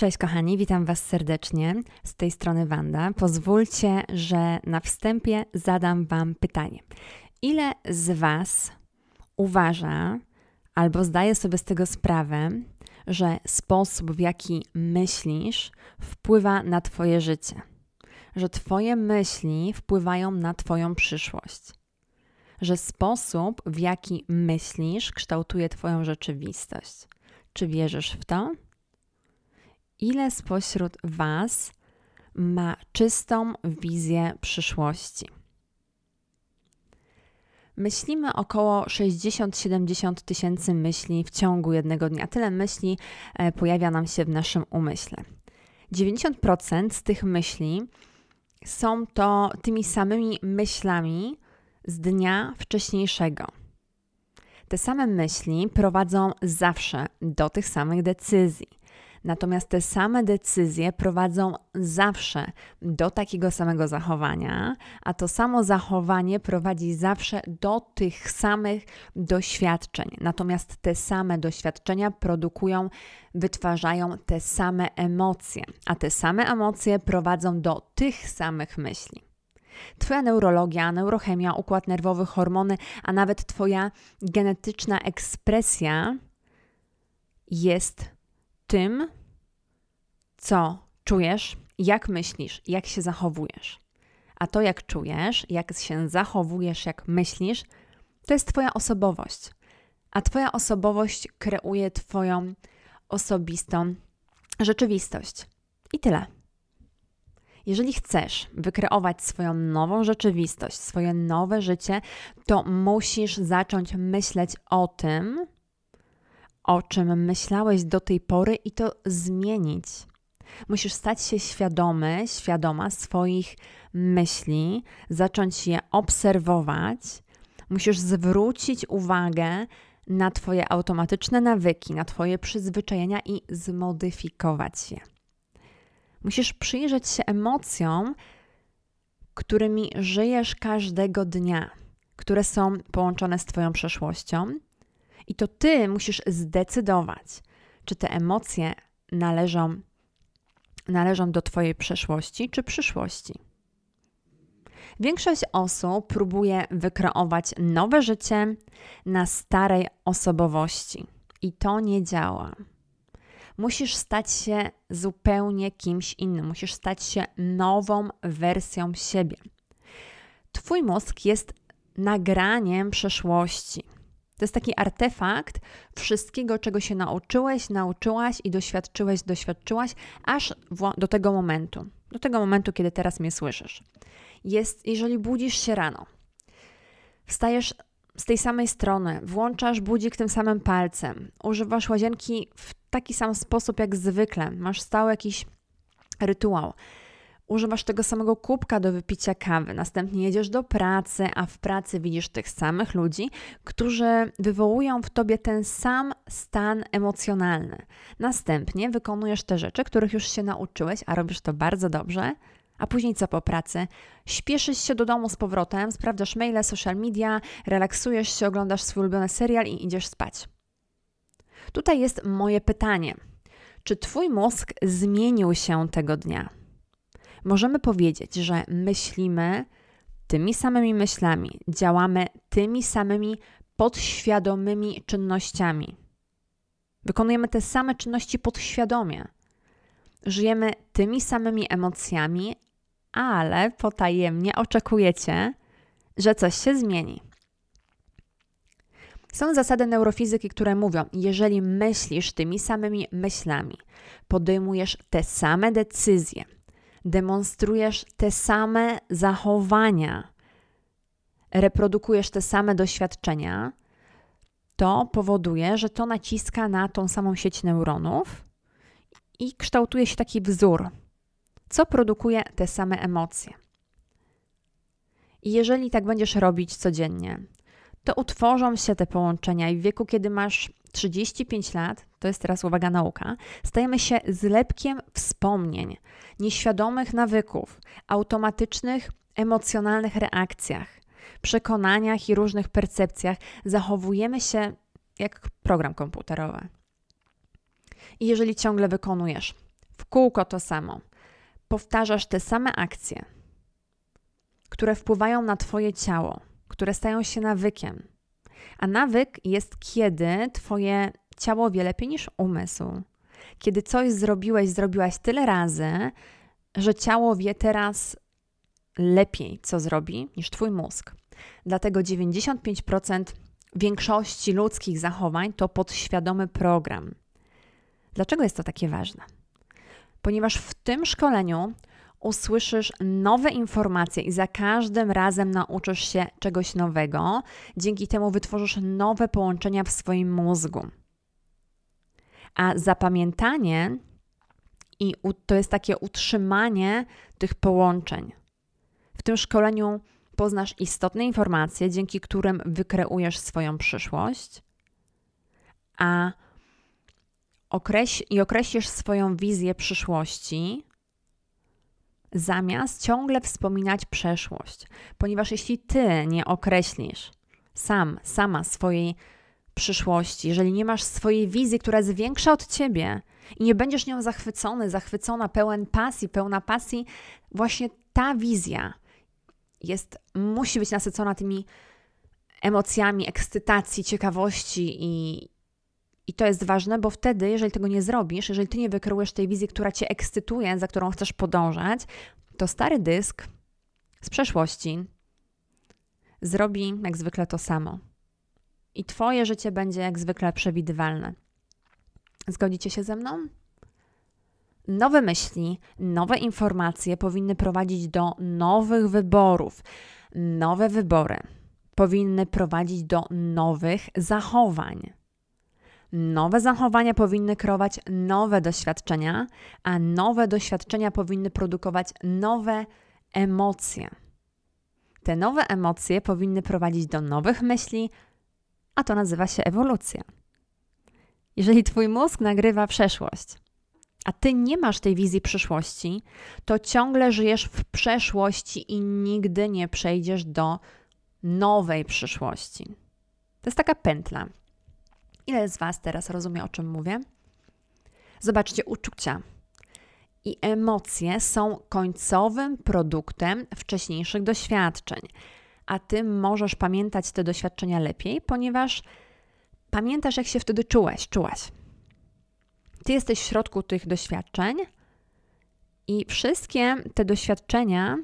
Cześć kochani, witam Was serdecznie. Z tej strony Wanda. Pozwólcie, że na wstępie zadam Wam pytanie. Ile z Was uważa albo zdaje sobie z tego sprawę, że sposób, w jaki myślisz, wpływa na Twoje życie? Że Twoje myśli wpływają na Twoją przyszłość? Że sposób, w jaki myślisz, kształtuje Twoją rzeczywistość? Czy wierzysz w to? Ile spośród Was ma czystą wizję przyszłości? Myślimy około 60-70 tysięcy myśli w ciągu jednego dnia. Tyle myśli e, pojawia nam się w naszym umyśle. 90% z tych myśli są to tymi samymi myślami z dnia wcześniejszego. Te same myśli prowadzą zawsze do tych samych decyzji. Natomiast te same decyzje prowadzą zawsze do takiego samego zachowania, a to samo zachowanie prowadzi zawsze do tych samych doświadczeń. Natomiast te same doświadczenia produkują, wytwarzają te same emocje, a te same emocje prowadzą do tych samych myśli. Twoja neurologia, neurochemia, układ nerwowy, hormony, a nawet Twoja genetyczna ekspresja jest tym, co czujesz, jak myślisz, jak się zachowujesz. A to, jak czujesz, jak się zachowujesz, jak myślisz, to jest Twoja osobowość. A Twoja osobowość kreuje Twoją osobistą rzeczywistość. I tyle. Jeżeli chcesz wykreować swoją nową rzeczywistość, swoje nowe życie, to musisz zacząć myśleć o tym, o czym myślałeś do tej pory i to zmienić. Musisz stać się świadomy, świadoma swoich myśli, zacząć je obserwować. Musisz zwrócić uwagę na Twoje automatyczne nawyki, na Twoje przyzwyczajenia i zmodyfikować je. Musisz przyjrzeć się emocjom, którymi żyjesz każdego dnia, które są połączone z Twoją przeszłością i to ty musisz zdecydować, czy te emocje należą, należą do Twojej przeszłości czy przyszłości. Większość osób próbuje wykreować nowe życie na starej osobowości i to nie działa. Musisz stać się zupełnie kimś innym, musisz stać się nową wersją siebie. Twój mózg jest nagraniem przeszłości. To jest taki artefakt wszystkiego, czego się nauczyłeś, nauczyłaś i doświadczyłeś, doświadczyłaś, aż do tego momentu, do tego momentu, kiedy teraz mnie słyszysz. Jest, jeżeli budzisz się rano, wstajesz z tej samej strony, włączasz budzik tym samym palcem, używasz łazienki w taki sam sposób jak zwykle, masz stały jakiś rytuał używasz tego samego kubka do wypicia kawy, następnie jedziesz do pracy, a w pracy widzisz tych samych ludzi, którzy wywołują w tobie ten sam stan emocjonalny. Następnie wykonujesz te rzeczy, których już się nauczyłeś, a robisz to bardzo dobrze. A później co po pracy? Śpieszysz się do domu z powrotem, sprawdzasz maile, social media, relaksujesz się, oglądasz swój ulubiony serial i idziesz spać. Tutaj jest moje pytanie. Czy Twój mózg zmienił się tego dnia? Możemy powiedzieć, że myślimy tymi samymi myślami, działamy tymi samymi podświadomymi czynnościami. Wykonujemy te same czynności podświadomie. Żyjemy tymi samymi emocjami, ale potajemnie oczekujecie, że coś się zmieni. Są zasady neurofizyki, które mówią: jeżeli myślisz tymi samymi myślami, podejmujesz te same decyzje, demonstrujesz te same zachowania, reprodukujesz te same doświadczenia, to powoduje, że to naciska na tą samą sieć neuronów i kształtuje się taki wzór, co produkuje te same emocje. I jeżeli tak będziesz robić codziennie, to utworzą się te połączenia i w wieku, kiedy masz 35 lat, to jest teraz uwaga nauka, stajemy się zlepkiem wspomnień, nieświadomych nawyków, automatycznych, emocjonalnych reakcjach, przekonaniach i różnych percepcjach. Zachowujemy się jak program komputerowy. I jeżeli ciągle wykonujesz w kółko to samo. Powtarzasz te same akcje, które wpływają na Twoje ciało, które stają się nawykiem. A nawyk jest, kiedy Twoje ciało wie lepiej niż umysł. Kiedy coś zrobiłeś, zrobiłaś tyle razy, że ciało wie teraz lepiej, co zrobi, niż Twój mózg. Dlatego 95% większości ludzkich zachowań to podświadomy program. Dlaczego jest to takie ważne? Ponieważ w tym szkoleniu usłyszysz nowe informacje i za każdym razem nauczysz się czegoś nowego. Dzięki temu wytworzysz nowe połączenia w swoim mózgu. A zapamiętanie i to jest takie utrzymanie tych połączeń. W tym szkoleniu poznasz istotne informacje, dzięki którym wykreujesz swoją przyszłość, a okreś i określisz swoją wizję przyszłości, zamiast ciągle wspominać przeszłość. Ponieważ jeśli ty nie określisz sam, sama swojej przyszłości, jeżeli nie masz swojej wizji, która jest większa od ciebie i nie będziesz nią zachwycony, zachwycona, pełen pasji, pełna pasji, właśnie ta wizja jest, musi być nasycona tymi emocjami ekscytacji, ciekawości i, i to jest ważne, bo wtedy, jeżeli tego nie zrobisz, jeżeli ty nie wykreujesz tej wizji, która cię ekscytuje, za którą chcesz podążać, to stary dysk z przeszłości zrobi jak zwykle to samo. I twoje życie będzie jak zwykle przewidywalne. Zgodzicie się ze mną? Nowe myśli, nowe informacje powinny prowadzić do nowych wyborów. Nowe wybory powinny prowadzić do nowych zachowań. Nowe zachowania powinny kreować nowe doświadczenia, a nowe doświadczenia powinny produkować nowe emocje. Te nowe emocje powinny prowadzić do nowych myśli, a to nazywa się ewolucja. Jeżeli Twój mózg nagrywa przeszłość, a Ty nie masz tej wizji przyszłości, to ciągle żyjesz w przeszłości i nigdy nie przejdziesz do nowej przyszłości. To jest taka pętla. Ile z Was teraz rozumie, o czym mówię? Zobaczcie, uczucia i emocje są końcowym produktem wcześniejszych doświadczeń, a Ty możesz pamiętać te doświadczenia lepiej, ponieważ pamiętasz, jak się wtedy czułeś, czułaś. Ty jesteś w środku tych doświadczeń i wszystkie te doświadczenia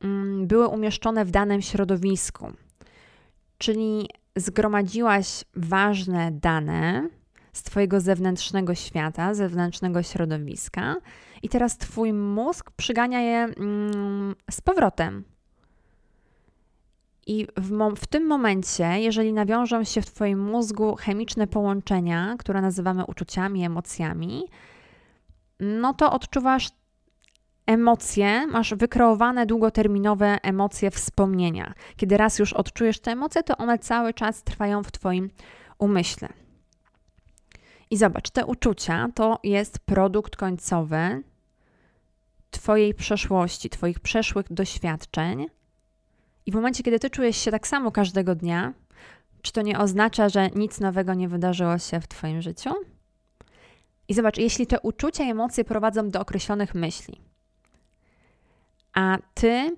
mm, były umieszczone w danym środowisku. Czyli zgromadziłaś ważne dane z Twojego zewnętrznego świata, zewnętrznego środowiska, i teraz Twój mózg przygania je mm, z powrotem. I w, w, tym momencie, jeżeli nawiążą się w Twoim mózgu chemiczne połączenia, które nazywamy uczuciami, emocjami, no to odczuwasz emocje, masz wykreowane długoterminowe emocje wspomnienia. Kiedy raz już odczujesz te emocje, to one cały czas trwają w Twoim umyśle. I zobacz, te uczucia to jest produkt końcowy Twojej przeszłości, Twoich przeszłych doświadczeń. I w momencie, kiedy Ty czujesz się tak samo każdego dnia, czy to nie oznacza, że nic nowego nie wydarzyło się w Twoim życiu? I zobacz, jeśli te uczucia i emocje prowadzą do określonych myśli, a ty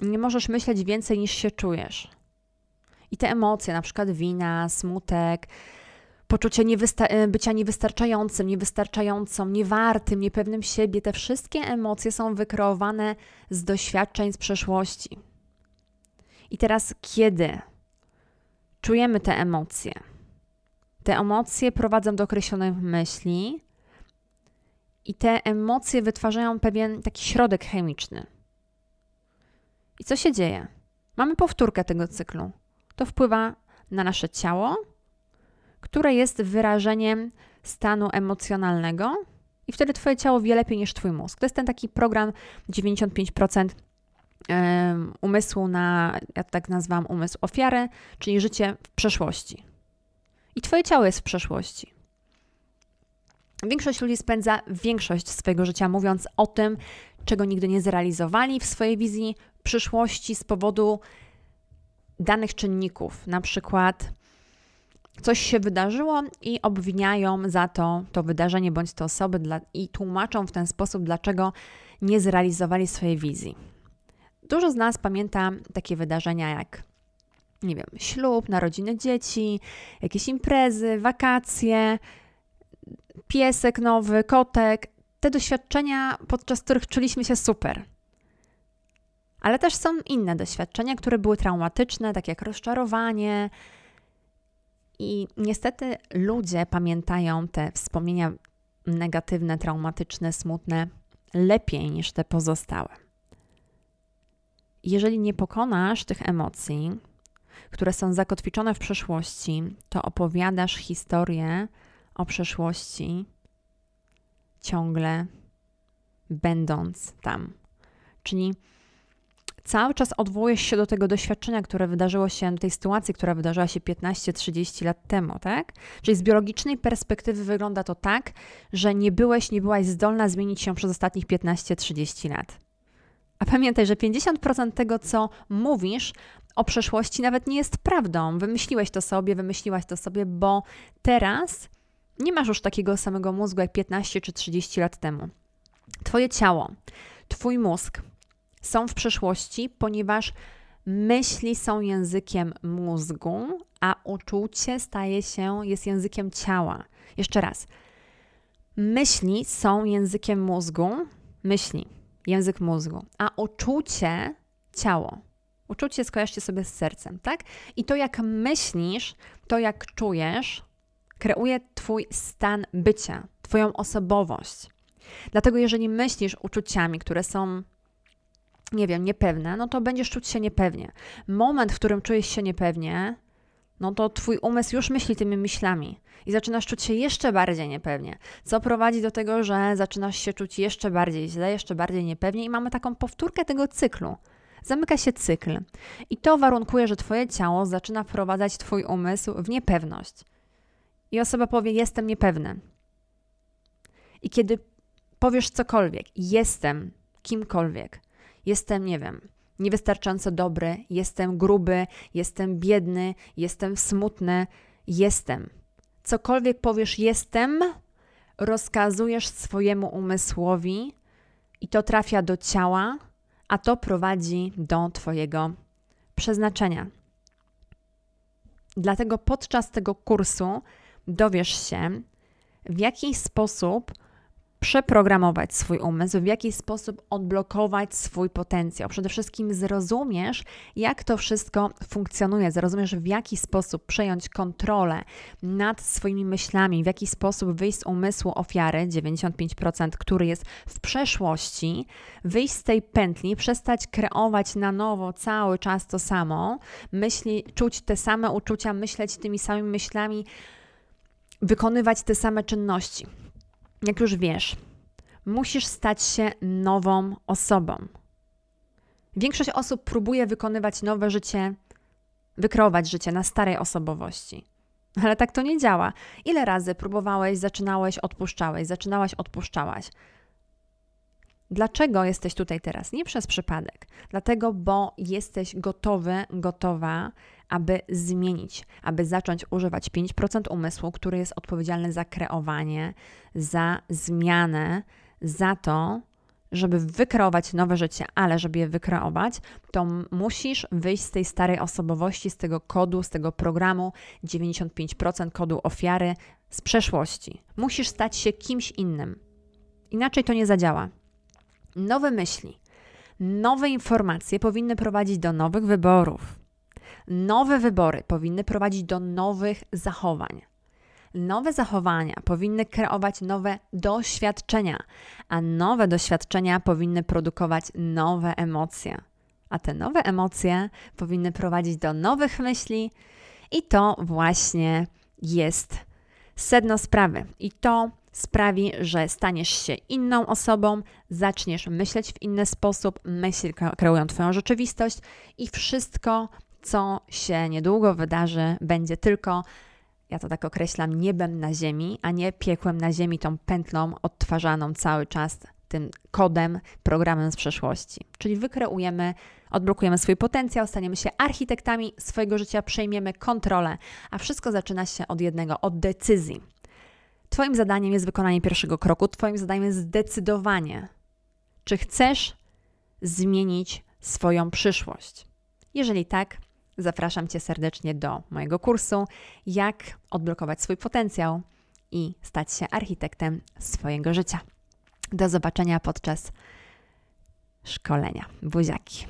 nie możesz myśleć więcej niż się czujesz. I te emocje, na przykład wina, smutek, poczucie niewysta- bycia niewystarczającym, niewystarczającą, niewartym, niepewnym siebie, te wszystkie emocje są wykreowane z doświadczeń z przeszłości. I teraz, kiedy czujemy te emocje, te emocje prowadzą do określonych myśli, i te emocje wytwarzają pewien taki środek chemiczny. I co się dzieje? Mamy powtórkę tego cyklu. To wpływa na nasze ciało, które jest wyrażeniem stanu emocjonalnego, i wtedy Twoje ciało wie lepiej niż Twój mózg. To jest ten taki program 95% umysłu na, ja tak nazwałam umysł ofiary, czyli życie w przeszłości. I Twoje ciało jest w przeszłości. Większość ludzi spędza większość swojego życia mówiąc o tym, czego nigdy nie zrealizowali w swojej wizji przyszłości z powodu danych czynników, na przykład coś się wydarzyło i obwiniają za to to wydarzenie bądź te osoby dla, i tłumaczą w ten sposób, dlaczego nie zrealizowali swojej wizji. Dużo z nas pamięta takie wydarzenia jak nie wiem, ślub, narodziny dzieci, jakieś imprezy, wakacje, piesek nowy, kotek. Te doświadczenia, podczas których czuliśmy się super. Ale też są inne doświadczenia, które były traumatyczne, takie jak rozczarowanie. I niestety ludzie pamiętają te wspomnienia negatywne, traumatyczne, smutne lepiej niż te pozostałe. Jeżeli nie pokonasz tych emocji, które są zakotwiczone w przeszłości, to opowiadasz historię o przeszłości ciągle będąc tam. Czyli cały czas odwołujesz się do tego doświadczenia, które wydarzyło się, do tej sytuacji, która wydarzyła się 15-30 lat temu, tak? Czyli z biologicznej perspektywy wygląda to tak, że nie byłeś, nie byłaś zdolna zmienić się przez ostatnich 15-30 lat. A pamiętaj, że 50% tego, co mówisz o przeszłości, nawet nie jest prawdą. Wymyśliłeś to sobie, wymyśliłaś to sobie, bo teraz nie masz już takiego samego mózgu jak 15 czy 30 lat temu. Twoje ciało, Twój mózg są w przeszłości, ponieważ myśli są językiem mózgu, a uczucie staje się, jest językiem ciała. Jeszcze raz. Myśli są językiem mózgu, myśli, język mózgu, a uczucie ciało. Uczucie skojarzcie sobie z sercem, tak? I to, jak myślisz, to jak czujesz, kreuje Twój stan bycia, Twoją osobowość. Dlatego, jeżeli myślisz uczuciami, które są, nie wiem, niepewne, no to będziesz czuć się niepewnie. Moment, w którym czujesz się niepewnie, no to Twój umysł już myśli tymi myślami i zaczynasz czuć się jeszcze bardziej niepewnie, co prowadzi do tego, że zaczynasz się czuć jeszcze bardziej źle, jeszcze bardziej niepewnie i mamy taką powtórkę tego cyklu. Zamyka się cykl i to warunkuje, że Twoje ciało zaczyna wprowadzać Twój umysł w niepewność. I osoba powie: Jestem niepewny. I kiedy powiesz cokolwiek, jestem kimkolwiek, jestem, nie wiem, niewystarczająco dobry, jestem gruby, jestem biedny, jestem smutny, jestem. Cokolwiek powiesz, jestem, rozkazujesz swojemu umysłowi i to trafia do ciała, a to prowadzi do Twojego przeznaczenia. Dlatego podczas tego kursu dowiesz się, w jaki sposób przeprogramować swój umysł, w jaki sposób odblokować swój potencjał. Przede wszystkim zrozumiesz, jak to wszystko funkcjonuje, zrozumiesz, w jaki sposób przejąć kontrolę nad swoimi myślami, w jaki sposób wyjść z umysłu ofiary, 95%, który jest w przeszłości, wyjść z tej pętli, przestać kreować na nowo cały czas to samo, myśli, czuć te same uczucia, myśleć tymi samymi myślami, wykonywać te same czynności jak już wiesz, musisz stać się nową osobą. Większość osób próbuje wykonywać nowe życie, wykreować życie na starej osobowości. Ale tak to nie działa. Ile razy próbowałeś, zaczynałeś, odpuszczałeś, zaczynałaś, odpuszczałaś. Dlaczego jesteś tutaj teraz? Nie przez przypadek. Dlatego, bo jesteś gotowy, gotowa, aby zmienić, aby zacząć używać 5% umysłu, który jest odpowiedzialny za kreowanie, za zmianę, za to, żeby wykreować nowe życie, ale żeby je wykreować, to musisz wyjść z tej starej osobowości, z tego kodu, z tego programu 95% kodu ofiary z przeszłości. Musisz stać się kimś innym. Inaczej to nie zadziała. Nowe myśli, nowe informacje powinny prowadzić do nowych wyborów. Nowe wybory powinny prowadzić do nowych zachowań. Nowe zachowania powinny kreować nowe doświadczenia, a nowe doświadczenia powinny produkować nowe emocje. A te nowe emocje powinny prowadzić do nowych myśli, i to właśnie jest sedno sprawy. I to sprawi, że staniesz się inną osobą, zaczniesz myśleć w inny sposób, myśli kreują Twoją rzeczywistość i wszystko, co się niedługo wydarzy, będzie tylko, ja to tak określam, niebem na ziemi, a nie piekłem na ziemi, tą pętlą odtwarzaną cały czas tym kodem, programem z przeszłości. Czyli wykreujemy, odblokujemy swój potencjał, staniemy się architektami swojego życia, przejmiemy kontrolę, a wszystko zaczyna się od jednego, od decyzji. Twoim zadaniem jest wykonanie pierwszego kroku, Twoim zadaniem jest zdecydowanie, czy chcesz zmienić swoją przyszłość. Jeżeli tak, zapraszam Cię serdecznie do mojego kursu, jak odblokować swój potencjał i stać się architektem swojego życia. Do zobaczenia podczas szkolenia. Buziaki.